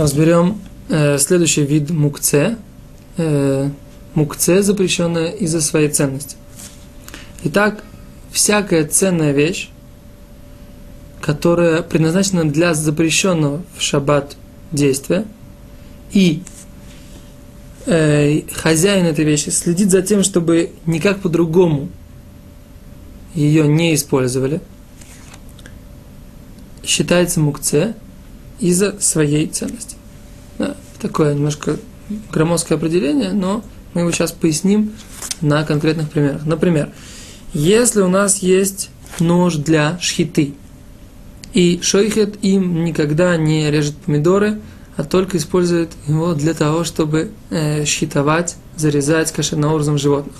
Разберем э, следующий вид мукце. Э, мукце, запрещенная из-за своей ценности. Итак, всякая ценная вещь, которая предназначена для запрещенного в шаббат действия, и э, хозяин этой вещи следит за тем, чтобы никак по-другому ее не использовали, считается мукце из-за своей ценности. Такое немножко громоздкое определение, но мы его сейчас поясним на конкретных примерах. Например, если у нас есть нож для шхиты, и шойхет им никогда не режет помидоры, а только использует его для того, чтобы э, щитовать, зарезать кошерным образом животных.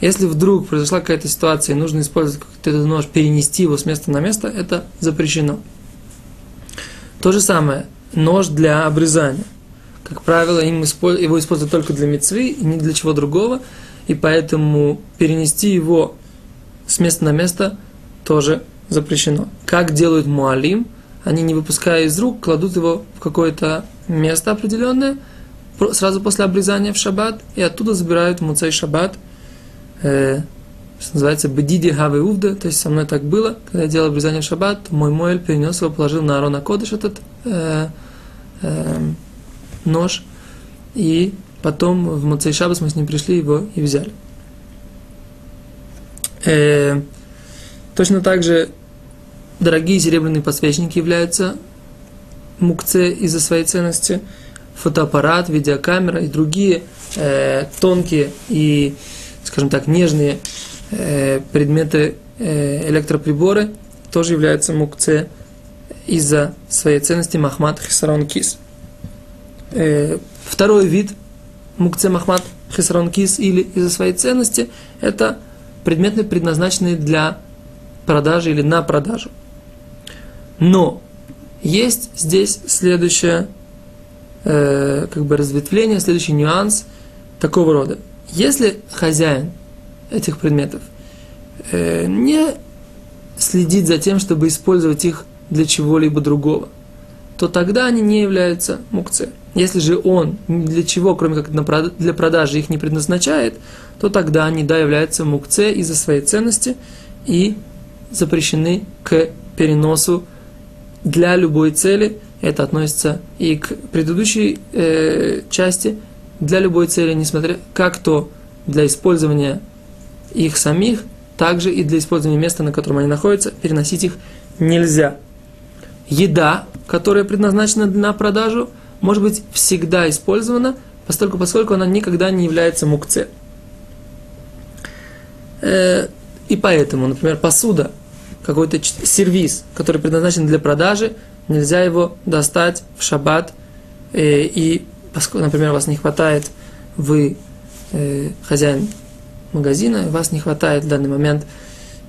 Если вдруг произошла какая-то ситуация и нужно использовать какой-то нож, перенести его с места на место, это запрещено. То же самое, нож для обрезания. Как правило, им использ... его используют только для мецвы и ни для чего другого, и поэтому перенести его с места на место тоже запрещено. Как делают муалим, они не выпуская из рук, кладут его в какое-то место определенное, сразу после обрезания в шаббат, и оттуда забирают муцей шаббат, э, что называется бедиди хавы увда, то есть со мной так было, когда я делал обрезание в шаббат, мой моэль перенес его, положил на Арона Кодыш этот э, э, нож, и потом в Муцей Шабас мы с ним пришли его и взяли. Э, точно так же дорогие серебряные подсвечники являются мукце из-за своей ценности, фотоаппарат, видеокамера и другие э, тонкие и, скажем так, нежные э, предметы э, электроприборы тоже являются мукце из-за своей ценности Махмад Хисарон Кис. Э, второй вид мукце Махмад Хисарон Кис или из-за своей ценности это предметы, предназначенные для продажи или на продажу. Но есть здесь следующее э, как бы разветвление, следующий нюанс такого рода. Если хозяин этих предметов э, не следит за тем, чтобы использовать их для чего-либо другого, то тогда они не являются мукце. Если же он для чего, кроме как для продажи, их не предназначает, то тогда они, да, являются мукце из-за своей ценности и запрещены к переносу для любой цели. Это относится и к предыдущей э, части, для любой цели, несмотря как то для использования их самих, также и для использования места, на котором они находятся, переносить их нельзя. Еда, которая предназначена на продажу, может быть всегда использована, поскольку, поскольку она никогда не является мукце. Э, и поэтому, например, посуда, какой-то сервис, который предназначен для продажи, нельзя его достать в шаббат, э, и, например, у вас не хватает, вы э, хозяин магазина, у вас не хватает в данный момент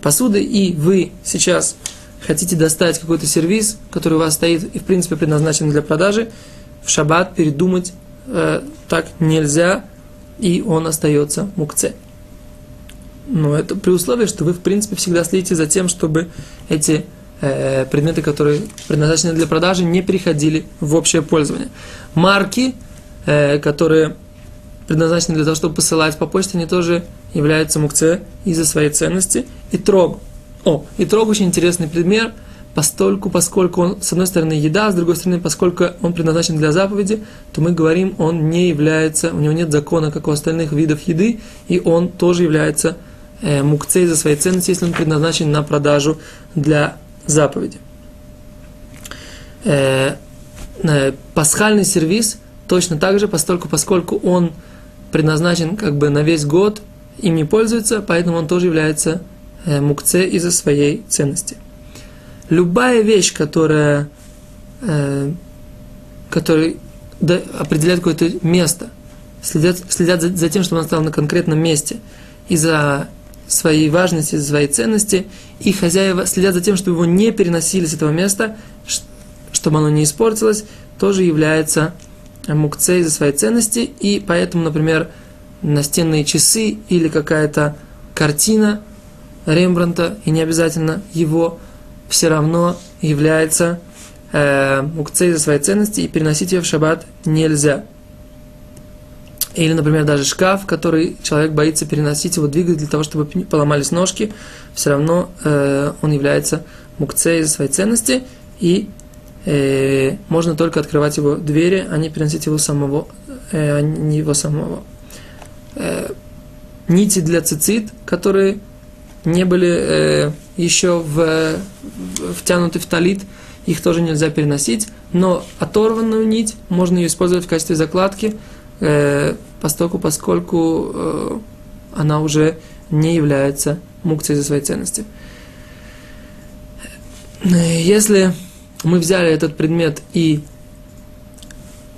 посуды, и вы сейчас хотите достать какой-то сервис, который у вас стоит и, в принципе, предназначен для продажи, в шаббат передумать э, так нельзя, и он остается мукце. Но это при условии, что вы, в принципе, всегда следите за тем, чтобы эти э, предметы, которые предназначены для продажи, не переходили в общее пользование. Марки, э, которые предназначены для того, чтобы посылать по почте, они тоже являются мукце из-за своей ценности. И трог. О, и трог очень интересный пример, постольку, поскольку он, с одной стороны, еда, с другой стороны, поскольку он предназначен для заповеди, то мы говорим, он не является, у него нет закона, как у остальных видов еды, и он тоже является э, мукце из-за своей ценности, если он предназначен на продажу для заповеди. Э, э, пасхальный сервис точно так же, поскольку, поскольку он предназначен как бы на весь год, им не пользуется, поэтому он тоже является мукце из-за своей ценности. Любая вещь, которая, э, которая определяет какое-то место, следят, следят за, тем, чтобы он стал на конкретном месте, из-за своей важности, из-за своей ценности, и хозяева следят за тем, чтобы его не переносили с этого места, чтобы оно не испортилось, тоже является мукце из-за своей ценности, и поэтому, например, настенные часы или какая-то картина Рембранта, и не обязательно его, все равно является э, мукце из-за своей ценности, и переносить ее в шаббат нельзя. Или, например, даже шкаф, который человек боится переносить, его двигать для того, чтобы поломались ножки, все равно э, он является мукце из-за своей ценности, и э, можно только открывать его двери, а не переносить его самого, э, а не его самого. Э, нити для цицит, которые не были э, еще в, втянуты в талит, их тоже нельзя переносить, но оторванную нить можно ее использовать в качестве закладки, э, поскольку, поскольку э, она уже не является мукцией за своей ценности. Если мы взяли этот предмет и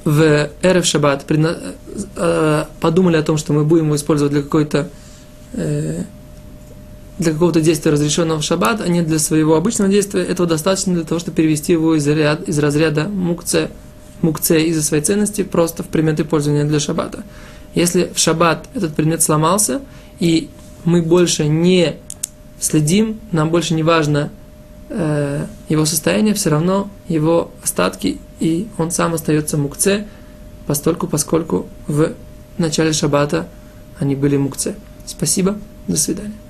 в Эрев Шаббат э, подумали о том, что мы будем его использовать для какой-то э, для какого-то действия, разрешенного в шаббат, а не для своего обычного действия, этого достаточно для того, чтобы перевести его из, ряд, из разряда мукце, мукце из-за своей ценности просто в предметы пользования для шаббата. Если в шаббат этот предмет сломался, и мы больше не следим, нам больше не важно э, его состояние, все равно его остатки, и он сам остается мукце, постольку, поскольку в начале шаббата они были мукце. Спасибо, до свидания.